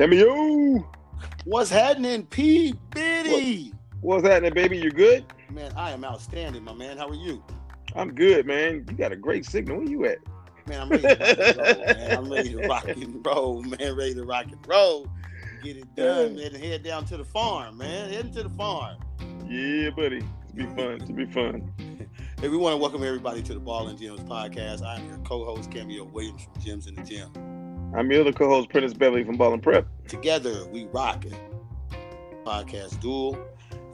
Cameo. What's happening, P. Biddy? What's happening, baby? You good? Man, I am outstanding, my man. How are you? I'm good, man. You got a great signal. Where you at? Man, I'm ready to rock and roll, man. I'm ready to rock and roll, man. Ready to rock and roll. Get it done, man. And head down to the farm, man. Heading to the farm. Yeah, buddy. It's be fun. It'll be fun. Hey, we want to welcome everybody to the Ball and Gyms podcast. I'm your co-host, Cameo Williams from Gyms in the Gym. I'm your other co-host, Prentice Beverly from Ball and Prep. Together, we rock. Podcast duel,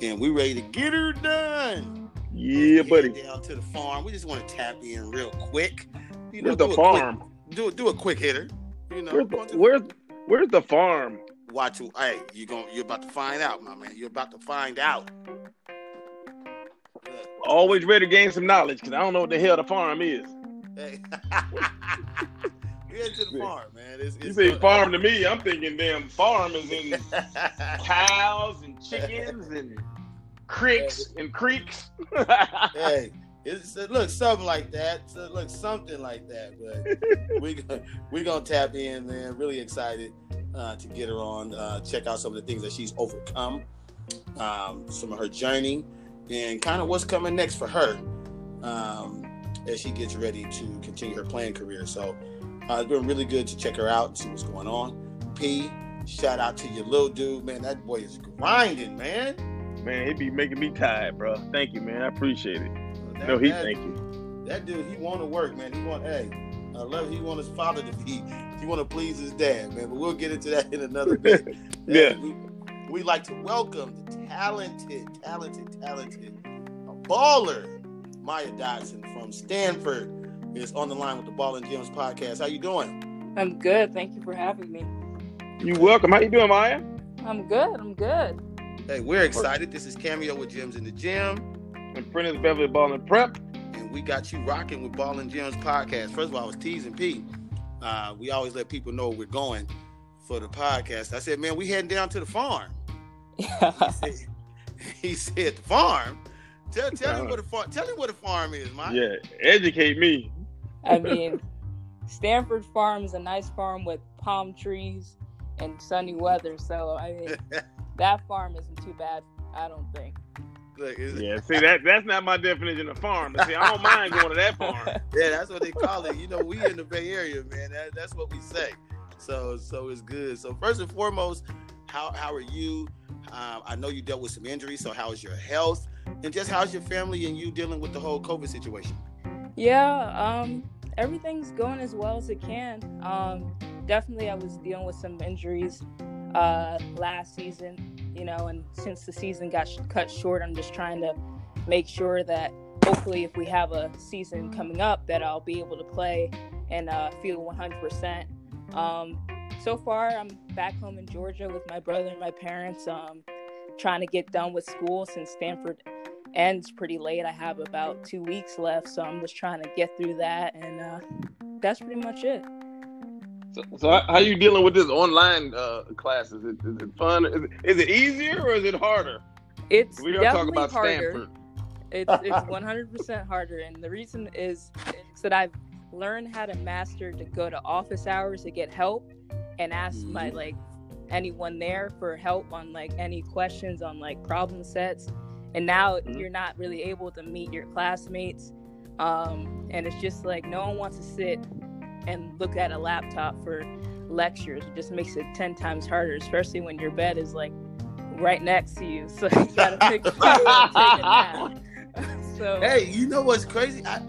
and we ready to get her done. Yeah, buddy. Down to the farm. We just want to tap in real quick. You Where's do the farm? Quick, do do a quick hitter. You know, Where's the, where's where's the farm? watch. Hey, you going you're about to find out, my man. You're about to find out. Always ready to gain some knowledge because I don't know what the hell the farm is. Hey. To the farm, man. It's, You it's say farm to me, I'm thinking damn farm is in cows and chickens and creeks and creeks. hey, it's it looks something like that. It looks something like that. But we we gonna tap in, man. Really excited uh, to get her on. Uh, check out some of the things that she's overcome, um, some of her journey, and kind of what's coming next for her um, as she gets ready to continue her playing career. So uh, it's been really good to check her out and see what's going on. P, shout out to your little dude, man. That boy is grinding, man. man, he be making me tired, bro. Thank you, man. I appreciate it. That- No, he that- thank you. That dude, he want to work, man. He want, hey, I love. He want his father to be. He want to please his dad, man. But we'll get into that in another bit. Yeah. We, we like to welcome the talented, talented, talented baller, Maya Dodson from Stanford, is on the line with the Ball and Gyms podcast. How you doing? I'm good. Thank you for having me. You're welcome. How you doing, Maya? I'm good. I'm good. Hey, we're excited. This is Cameo with Gyms in the Gym, And Prentice Beverly Ball and Prep. and we got you rocking with Ball and Gyms podcast. First of all, I was teasing Pete. Uh, we always let people know we're going for the podcast. I said, man, we heading down to the farm. Yeah. He said, he said the farm. Tell, tell him what a farm. Tell him what a farm is, Mike. Yeah, educate me. I mean, Stanford Farm is a nice farm with palm trees and sunny weather. So I mean, that farm isn't too bad. I don't think. Look, Yeah, see that that's not my definition of farm. But see, I don't mind going to that farm. yeah, that's what they call it. You know, we in the Bay Area, man. That, that's what we say. So, so it's good. So, first and foremost, how how are you? Um, I know you dealt with some injuries. So, how is your health? And just how's your family and you dealing with the whole COVID situation? Yeah. Um. Everything's going as well as it can. Um. Definitely, I was dealing with some injuries uh last season. You know, and since the season got sh- cut short, I'm just trying to make sure that hopefully, if we have a season coming up, that I'll be able to play and uh, feel 100%. Um, so far, I'm back home in Georgia with my brother and my parents, um, trying to get done with school since Stanford ends pretty late. I have about two weeks left, so I'm just trying to get through that, and uh, that's pretty much it. So, so how, how you dealing with this online uh, classes? Is, is it fun? Is it, is it easier or is it harder? It's We don't talk definitely about harder. Stanford. It's it's 100% harder, and the reason is, that I've learned how to master to go to office hours to get help and ask my Mhm. like anyone there for help on like any questions on like problem sets. And now Mhm. you're not really able to meet your classmates, um, and it's just like no one wants to sit and look at a laptop for lectures. It just makes it 10 times harder, especially when your bed is like right next to you. So you gotta make sure you don't take a nap. so Hey, you know what's crazy? I,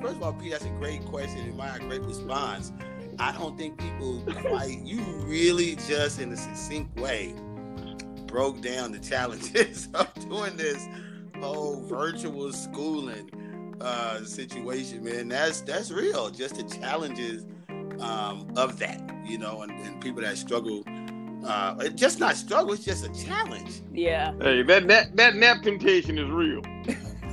first of all, Pete, that's a great question and my great response. I don't think people quite. You really just in a succinct way broke down the challenges of doing this whole virtual schooling uh, situation, man. That's that's real. Just the challenges um, of that, you know, and, and people that struggle. Uh, it just not struggle. It's just a challenge. yeah, Hey, that, that that nap temptation is real.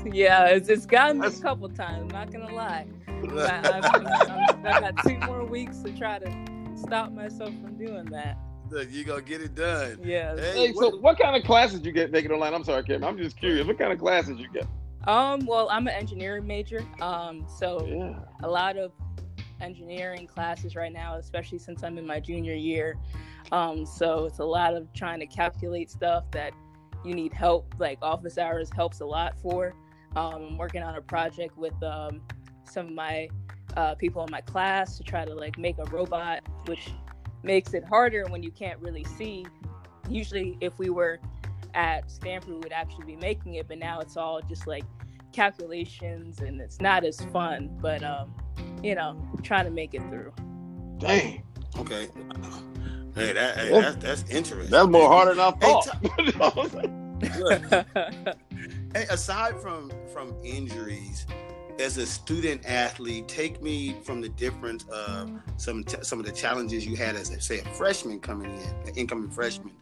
yeah, it's, it's gotten me a couple times. Not gonna lie. But I've, I'm, I got two more weeks to try to stop myself from doing that. Look, you gonna get it done. Yeah. Hey, Hey, so what kind of classes you get taking online? I'm sorry, Kevin. I'm just curious. What kind of classes you get? Um. Well, I'm an engineering major. Um. So Yeah. a lot of engineering classes right now, especially since I'm in my junior year. Um, so it's a lot of trying to calculate stuff that you need help. Like office hours helps a lot for. Um, I'm working on a project with um, some of my uh, people in my class to try to like make a robot, which makes it harder when you can't really see. Usually, if we were at Stanford, we would actually be making it, but now it's all just like calculations and it's not as fun. But um, you know, trying to make it through. Dang. Okay. Hey, that, hey, that's, that's interesting. That's more harder than I Hey, thought. Hey, aside from from injuries, as a student athlete, take me from the difference of some t- some of the challenges you had as a, say a freshman coming in, an incoming freshman,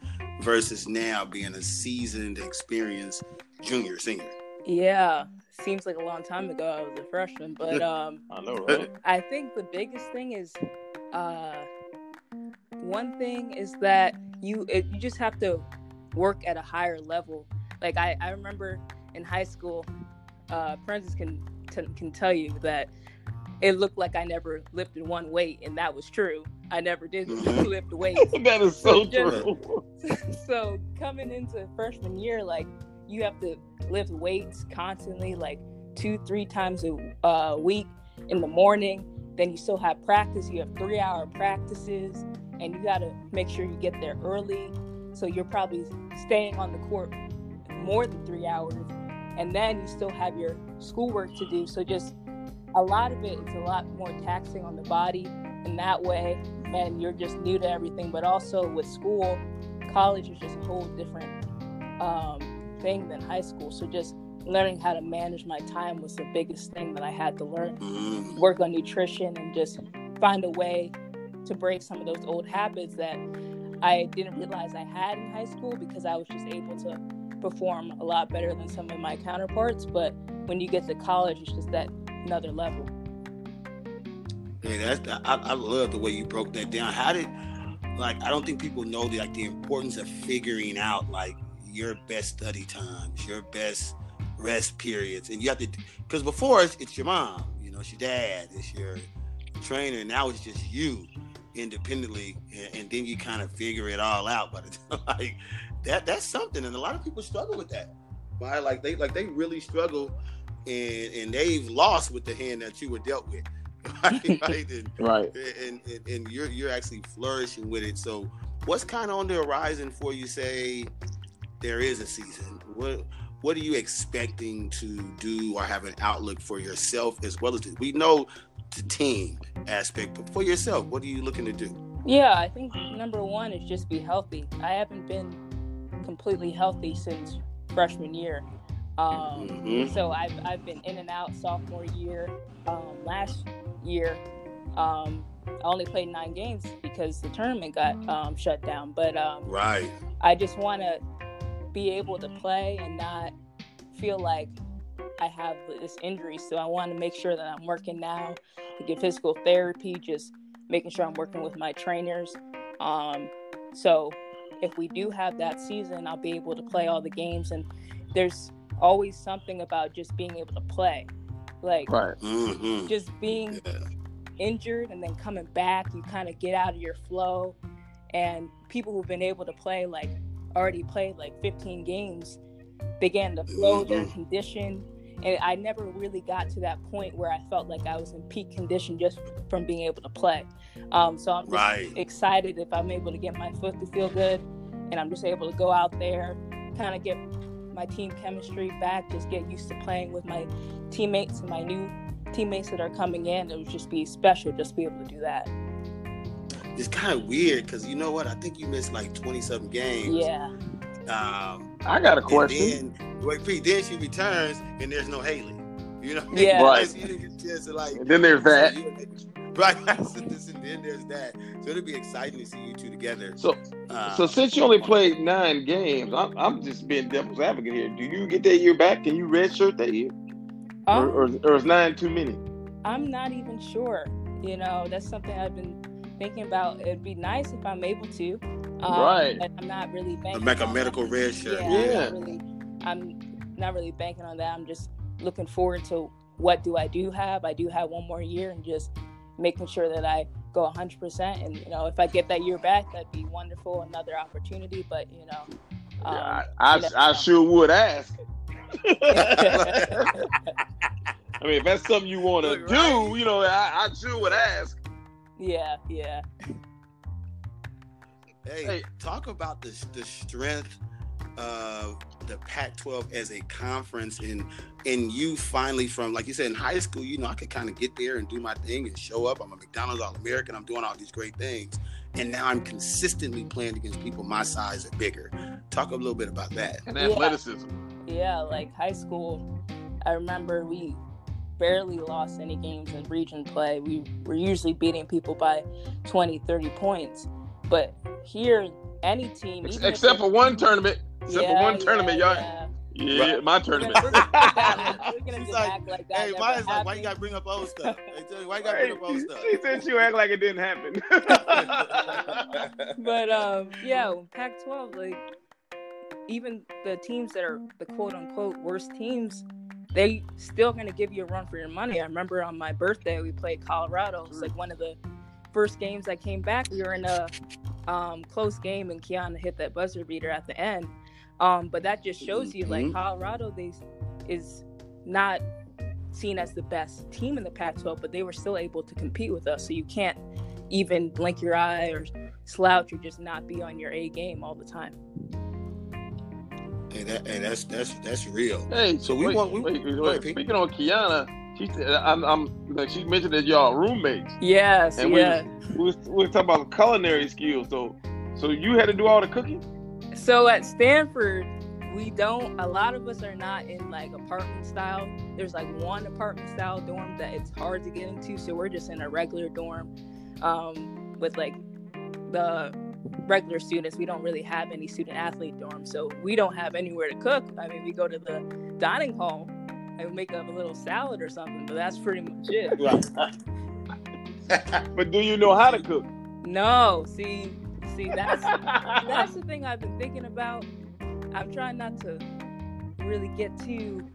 versus now being a seasoned, experienced junior, senior. yeah, seems like a long time ago I was a freshman, but um, I know, right? I think the biggest thing is, uh, one thing is that you it, you just have to work at a higher level. Like I, I remember in high school, uh, Prentice can t- can tell you that it looked like I never lifted one weight, and that was true. I never did Mhm. lift weights. that is so Just- true. so coming into freshman year, like you have to lift weights constantly, like two, three times a uh, week in the morning. Then you still have practice. You have three hour practices, and you got to make sure you get there early. So you're probably staying on the court more than three hours, and then you still have your schoolwork to do. So just a lot of it is a lot more taxing on the body in that way, and you're just new to everything. But also with school, college is just a whole different um, thing than high school. So just learning how to manage my time was the biggest thing that I had to learn. Mm. Work on nutrition and just find a way to break some of those old habits that I didn't realize I had in high school because I was just able to perform a lot better than some of my counterparts. But when you get to college, it's just that another level. Yeah, that's the, I, I love the way you broke that down. How did like I don't think people know the like the importance of figuring out like your best study times, your best rest periods, and you have to because before it's, it's your mom, you know, it's your dad, it's your trainer. Now it's just you independently, and, and then you kind of figure it all out. But it's like that that's something, and a lot of people struggle with that. Right? Like they like they really struggle, and and they've lost with the hand that you were dealt with. Right, right, and, Right. and, and and you're you're actually flourishing with it. So, what's kind of on the horizon for you? Say there is a season. What what are you expecting to do or have an outlook for yourself as well as the, we know the team aspect, but for yourself, what are you looking to do? Yeah, I think number one is just be healthy. I haven't been completely healthy since freshman year. Um, Mhm. So I've, I've been in and out sophomore year. Um, last year, um, I only played nine games because the tournament got um, shut down. But um, Right. I just want to be able to play and not feel like I have this injury. So I want to make sure that I'm working now to get physical therapy, just making sure I'm working with my trainers. Um, so if we do have that season, I'll be able to play all the games. And there's always something about just being able to play. Like Right. hmm just being Yeah. injured and then coming back, you kind of get out of your flow. And people who've been able to play, like, already played like 15 games, began to flow their Mhm. condition. And I never really got to that point where I felt like I was in peak condition just from being able to play. Um, so I'm just Right. excited if I'm able to get my foot to feel good and I'm just able to go out there, kind of get my team chemistry back, just get used to playing with my teammates and my new teammates that are coming in. It would just be special just to be able to do that. It's kind of weird because you know what? I think you missed like 27 games. Yeah. Um, I got a And question. Then, wait, Pete, then she returns and there's no Haley. You know, Yeah. Right. You didn't get a chance to like. And then there's that. right. And then there's that. So it'll be exciting to see you two together. So, Uh, so since you only played nine games, I'm, I'm just being devil's advocate here. Do you get that year back? Can you redshirt that year, or, Um, or, or is nine too many? I'm not even sure. You know, that's something I've been thinking about. It'd be nice if I'm able to. Um, Right. But I'm not really banking. make a medical that. red shirt. Yeah. I'm Yeah. not really, I'm not really banking on that. I'm just looking forward to what do I do have. I do have one more year and just making sure that I go 100%. And, you know, if I get that year back, that'd be wonderful. Another opportunity. But, you know, um, yeah, I, you know, I, I sure would ask. I mean, if that's something you want to do, right. you know, I, I sure would ask. yeah, yeah. Hey, Hey. talk about the the strength of the Pac-12 as a conference, and and you finally from like you said in high school, you know, I could kind of get there and do my thing and show up. I'm a McDonald's All American. I'm doing all these great things, and now I'm consistently playing against people my size or bigger. Talk a little bit about that. And Yeah. athleticism. Yeah, like high school, I remember we barely lost any games in region play. We were usually beating people by 20, 30 points. But here, any team, even except they're- for one tournament. Except for one tournament, yeah, y'all. yeah. Yeah, Right. my tournament. we're gonna, we're gonna She's like, like. Hey, never mine's like, why you got to bring up old stuff? Hey, tell you, why you got to bring up old stuff? she said you act like it didn't happen. but um, yeah, Pac-12, like even the teams that are the quote unquote worst teams, they still gonna give you a run for your money. I remember on my birthday we played Colorado. It's like one of the first games I came back. We were in a um, close game, and Kiana hit that buzzer beater at the end. Um, but that just shows you, like Mhm. Colorado, they is not seen as the best team in the Pac-12, but they were still able to compete with us. So you can't even blink your eye or slouch or just not be on your A game all the time. Hey, that, hey, that's that's that's real. hey, So we wait, want- we- wait, wait, go wait. ahead, Pete. Speaking on Kiana, she I'm, I'm like she mentioned that y'all roommates, Yes, and we, yeah. was, we was we was talking about culinary skills. So, so you had to do all the cooking. So at Stanford, we don't. A lot of us are not in like apartment style. There's like one apartment style dorm that it's hard to get into. So we're just in a regular dorm um, with like the regular students. We don't really have any student athlete dorms, so we don't have anywhere to cook. I mean, we go to the dining hall and make up a little salad or something, but that's pretty much it. But do you know how to cook? No, see, see, that's that's the thing I've been thinking about. I'm trying not to really get too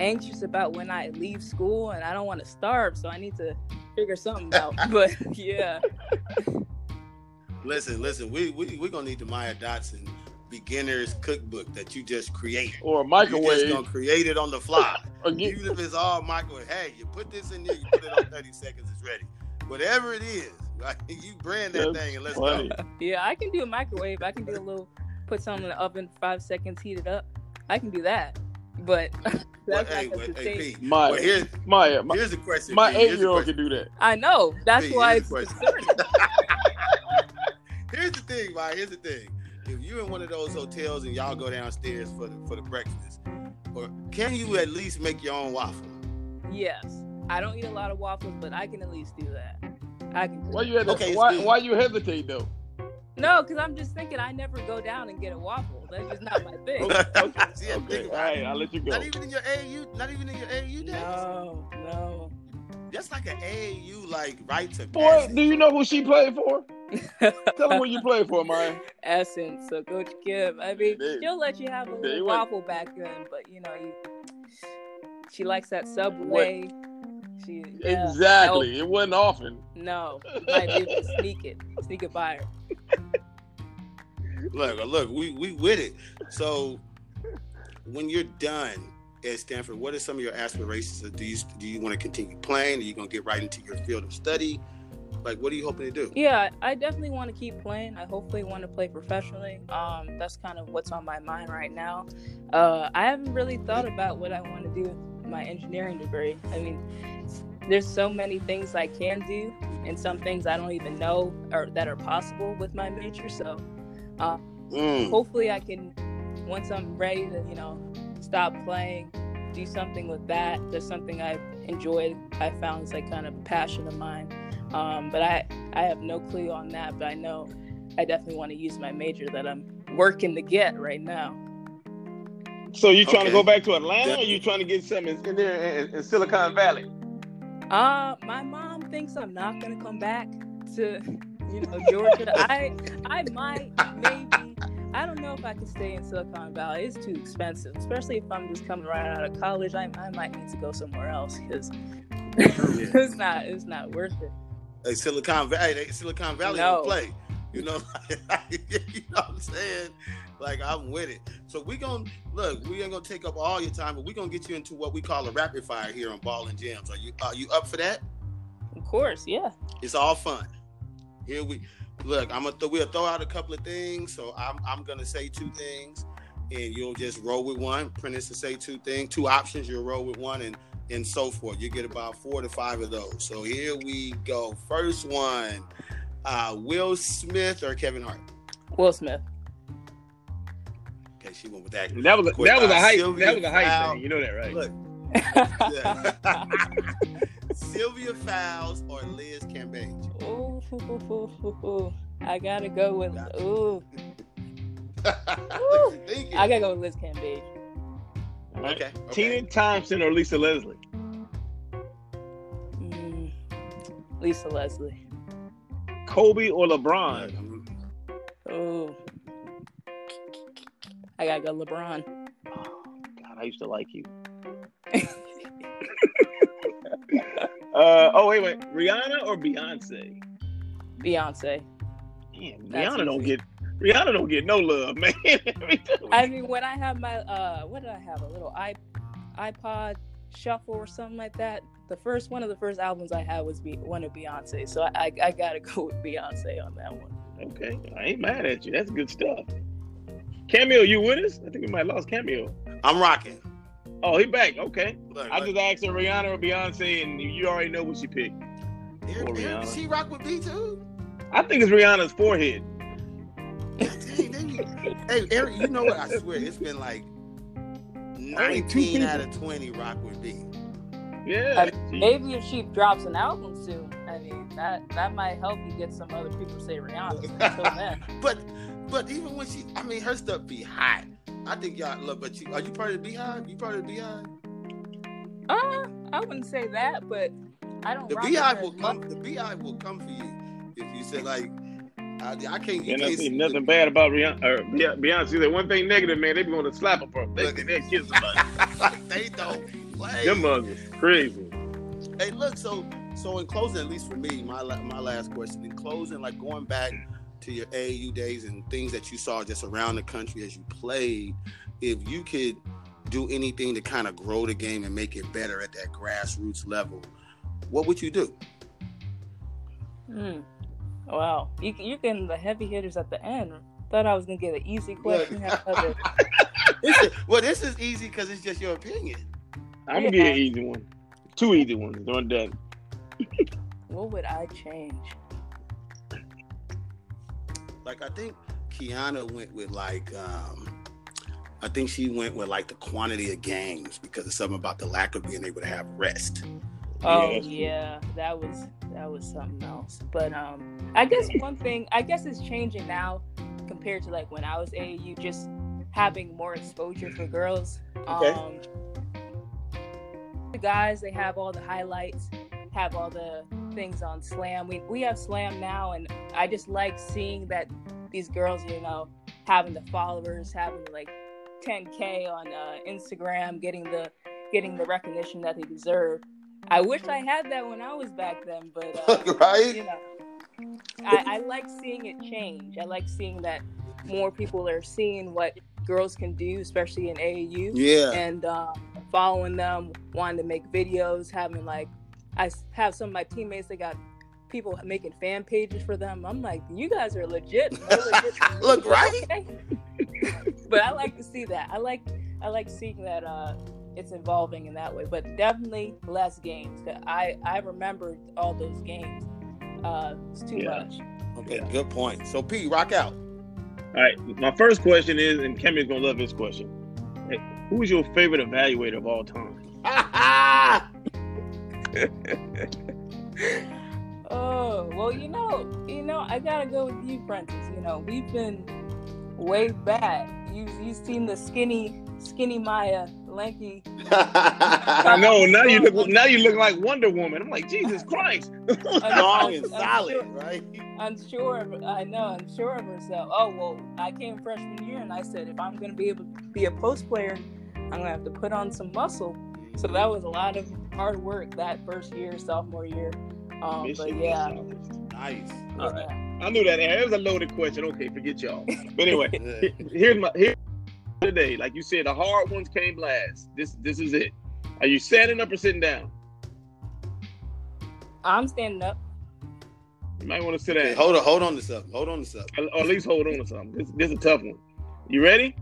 anxious about when I leave school, and I don't want to starve, so I need to figure something out. But yeah, Listen, listen, we we we gonna need the Maya Dodson beginner's cookbook that you just create. Or a You just gonna create it on the fly. Even if it's all microwave, hey, you put this in there, you put it on 30 seconds, it's ready. Whatever it is, right? You brand that That's thing and let's funny. go. yeah, I can do a microwave. I can do a little, put something in the oven, five seconds, heat it up. I can do that, but Well, that's hey, well, hey, thing. Pete, Maya, well, here's, Maya, my, here's the question. my Pete, here's the eight-year-old can do that. I know. That's Hey, why here's it's the concerning. Here's the thing, Maya. Here's the thing. If you're in one of those hotels and y'all go downstairs for the for the breakfast, or can you at least make your own waffle? Yes, I don't eat a lot of waffles, but I can at least do that. I can. Why you had Okay, why, why you hesitate though? No, because I'm just thinking I never go down and get a waffle. That's just not my thing. Okay, okay. See, I Okay, think all about it. right, I'll let you go. Not even in your AAU, not even in your AAU days. No, no. That's like an AAU like rites of Boy, do you know who she played for? Tell them where you played for, Maya. Essence. So Coach Kim. I mean, There- she'll let you have a little you went. waffle back then, but you know, you. She likes that Subway. She yeah, exactly. It wasn't often. No, no. might be able to sneak it, sneak it by her. Look, look, we we with it. So when you're done at Stanford, what are some of your aspirations? Do you do you want to continue playing? Are you gonna get right into your field of study? Like, what are you hoping to do? Yeah, I definitely want to keep playing. I hopefully want to play professionally. Um, that's kind of what's on my mind right now. Uh, I haven't really thought about what I want to do with my engineering degree. I mean, there's so many things I can do, and some things I don't even know or that are possible with my major. So Mm. hopefully, I can once I'm ready to, you know, stop playing, do something with that. There's something I've enjoyed. I found is like kind of a passion of mine. Um, but I I have no clue on that. But I know I definitely want to use my major that I'm working to get right now. So you trying Okay. to go back to Atlanta, or That- you trying to get something in there in, in Silicon Valley? Uh, my mom thinks I'm not gonna come back to, you know, Georgia. I I might maybe. I don't know if I can stay in Silicon Valley. It's too expensive, especially if I'm just coming right out of college. I, I might need to go somewhere else because it's not it's not worth it. Hey, Silicon Valley, hey, Silicon Valley No. don't play. You know, you know what I'm saying? Like I'm with it. So we gonna look. We ain't gonna take up all your time, but we gonna get you into what we call a rapid fire here on Ball and Gems. Are you are you up for that? Of course, yeah. It's all fun. Here we look. I'm gonna th- we'll throw out a couple of things. So I'm I'm gonna say two things, and you'll just roll with one. Prentice will say two things, two options. You'll roll with one, and and so forth. You get about four to five of those. So here we go. First one: uh, Will Smith or Kevin Hart. Will Smith. Okay, she went with that. That was a, Quick, that was a hype. Sylvia That was a hype Fowl. thing. You know that, right? Look. Sylvia Fowles or Liz Cambage. ooh, ooh, ooh, ooh, ooh, ooh. I gotta go with ooh. Look at you thinking. I gotta go with Liz Cambage. All right. Okay. okay. Tina Thompson or Lisa Leslie? Mm, Lisa Leslie. Kobe or LeBron? Ooh. I gotta go LeBron. Oh, God, I used to like you. Uh, oh wait, wait, Rihanna or Beyonce? Beyonce. Damn, That's Rihanna don't get Rihanna don't get no love, man. I mean, when I have my uh, what did I have? A little i iPod shuffle or something like that. The first one of the first albums I had was Be- one of Beyonce, so I, I I gotta go with Beyonce on that one. okay, I ain't mad at you. That's good stuff. Cameo, you with us? I think we might have lost Cameo. I'm rocking. Oh, he back. Okay. Look, I look. just asked her Rihanna or Beyonce, and you already know what she picked. Eric, Or Eric, Rihanna. she rock with me too. I think it's Rihanna's forehead. Dang, dang you- hey, Eric, you know what? I swear, it's been like 19 out of 20 rock with me. Yeah. I- she- Maybe if she drops an album soon, I mean that that might help you get some other people to say Rihanna. But but even when she, I mean, her stuff be hot. I think y'all look, but you are you part of the Beehive? You part of the Beehive? uh, I wouldn't say that, but I don't. Know. The rock with Beehive will come. much. The Beehive will come for you if you say like, I, I can't. You And I see nothing bad about Rihanna or Be- Beyonce. That one thing negative, man, they be going to slap her for. They Look. think they kiss somebody. like they don't play. Them mothers crazy. Hey, look. So, so in closing, at least for me, my my last question. In closing, like going back to your AAU days and things that you saw just around the country as you played, if you could do anything to kind of grow the game and make it better at that grassroots level, what would you do? Hmm. Wow, you you getting the heavy hitters at the end. Thought I was gonna get an easy question. Look. Have other- This is, well, this is easy because it's just your opinion. I'm gonna Yeah. get an easy one. Two easy ones. Done done. What would I change? Like I think Kiana went with like um I think she went with like the quantity of games because of something about the lack of being able to have rest. Oh that's true. yeah, that was that was something else. But um, I guess one thing I guess it's changing now compared to like when I was AAU, just having more exposure for girls. Okay. Um, the guys they have all the highlights, have all the things on Slam. We we have Slam now, and I just like seeing that these girls, you know, having the followers, having like 10k on uh, Instagram, getting the getting the recognition that they deserve. I wish I had that when I was back then, but uh, right? you know, I, I like seeing it change. I like seeing that more people are seeing what girls can do, especially in AAU, Yeah. and um, following them, wanting to make videos, having like, I s- have some of my teammates that got people making fan pages for them. I'm like, you guys are legit. legit Look, but right? okay. but I like to see that. I like I like seeing that uh, it's evolving in that way. But definitely less games. 'Cause I I remember all those games. Uh, it's too Yeah. much. Okay, good point. So P, rock out. All right. My first question is, and Kemi's gonna love this question. Hey, who is your favorite evaluator of all time? Oh well, you know, you know, I gotta go with you, Prentice. You know, we've been way back. You you've seen the skinny skinny Maya, lanky. I know now you look now you look like Wonder Woman. I'm like Jesus Christ. Strong and solid, right? I'm sure- right? unsure of I know, sure of herself. Oh well, I came freshman year and I said if I'm gonna be able to be a post player, I'm gonna have to put on some muscle. So that was a lot of hard work that first year, sophomore year. Um, but yeah, Nice. All right. I knew that. It was a loaded question. Okay, forget y'all. But anyway, here's my here today. Like you said, the hard ones came last. This this is it. Are you standing up or sitting down? I'm standing up. You might want to sit down. Okay, hold on, hold on to something. Hold on to something. or, or at least hold on to something. This, this is a tough one. You ready?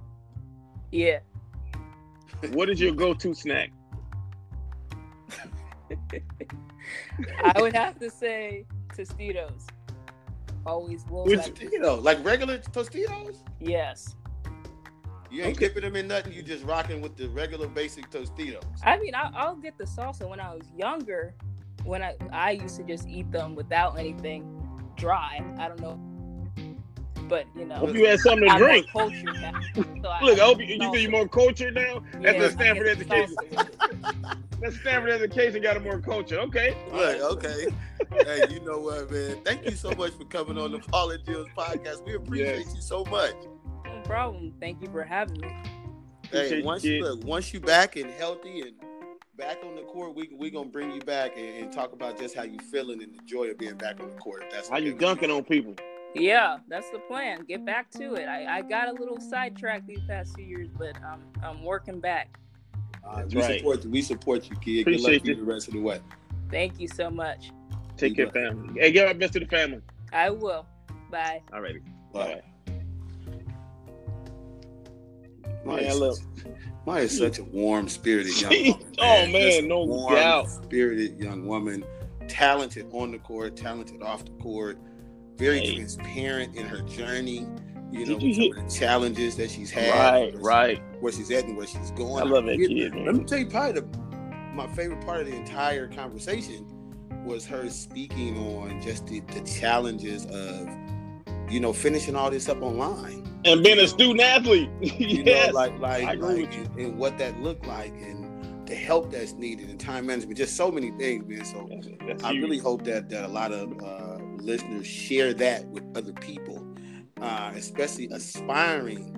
Yeah. What is your go-to snack? I would have to say Tostitos. Always will. Which- like- Tostitos, like regular Tostitos. yes. You ain't Okay. dipping them in nothing. You just rocking with the regular basic Tostitos. I mean, I, I'll get the salsa when I was younger. When I I used to just eat them without anything dry. I don't know, but you know, Hope you had something to I'm drink. cultured now. So Look, I hope you, you salsa. think you're more cultured now. Yeah, That's I the Stanford education. Salsa. That Stanford education got a more culture. Okay. Look, okay. hey, you know what, man? Thank you so much for coming on the Ball and Gyms podcast. We appreciate Yes. you so much. No problem. Thank you for having me. Hey, once you, you look, once you back and healthy and back on the court, we we gonna bring you back and, and talk about just how you feeling and the joy of being back on the court. That's How you dunking on people? Yeah, that's the plan. Get back to it. I, I got a little sidetracked these past two years, but I'm I'm working back. Uh, we right. support you. We support you, kid. Good luck Appreciate to you you. the rest of the way. Thank you so much. Take You care, family. Hey, give our best to the family. I will. Bye. All righty. Bye. All right. Maya, Man, is look. such, Maya is such a warm spirited young She- woman. oh, man, no warm doubt. spirited young woman, talented on the court, talented off the court, very Hey. transparent in her journey. You know, you some hear- of the challenges that she's had, Right, where, right. where she's at and where she's going. I love that kid, Let me tell you, probably the, my favorite part of the entire conversation was her speaking on just the, the challenges of, you know, finishing all this up online. And being a student athlete. You yes. know, like like, like and, and what that looked like and the help that's needed and time management, just so many things, man. So That's, that's I huge. really hope that that a lot of uh, listeners share that with other people, uh, especially aspiring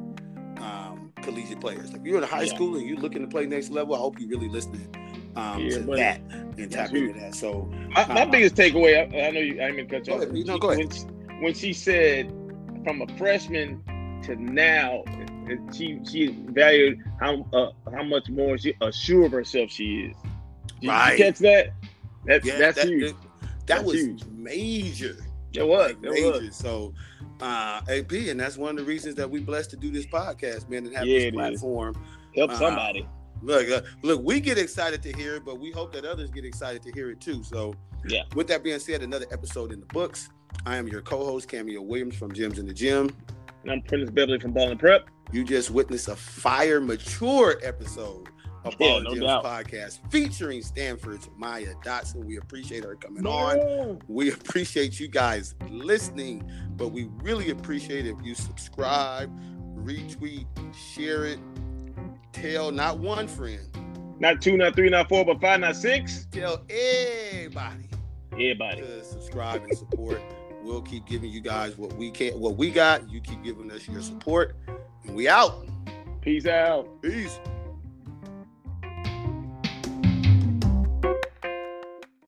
um, collegiate players. If you're in high Yeah. school and you're looking to play next level, I hope you're really listening um, Yeah, to buddy. that and That's tap into that. So My, my Uh, biggest takeaway, I, I know you, I didn't cut you off. ahead, When no, she- go ahead. When she, when she said from a freshman to now, she she valued how uh, how much more she assured of herself she is. Did you catch that? That's yeah, that's that, huge. that, That's was huge. major. It was. like, It was. So, uh, AP, and that's one of the reasons that we blessed to do this podcast, man, and have Yeah, this it is. platform. Help Uh, somebody. Look, uh, look, we get excited to hear it, but we hope that others get excited to hear it too. So, Yeah. With that being said, another episode in the books. I am your co-host Cameo Williams from Gyms in the Gym. And I'm Prentice Beverly from Ball and Prep. You just witnessed a fire mature episode Yeah, Ball no Gyms doubt. podcast featuring Stanford's Maya Dodson. We appreciate her coming on. We appreciate you guys listening, but we really appreciate if you subscribe, retweet, share it, tell not one friend, Not two, not three, not four, but five, not six. tell everybody Everybody. to subscribe and support. we'll keep giving you guys what we can, what we got. You keep giving us your support, and we out. Peace out. Peace.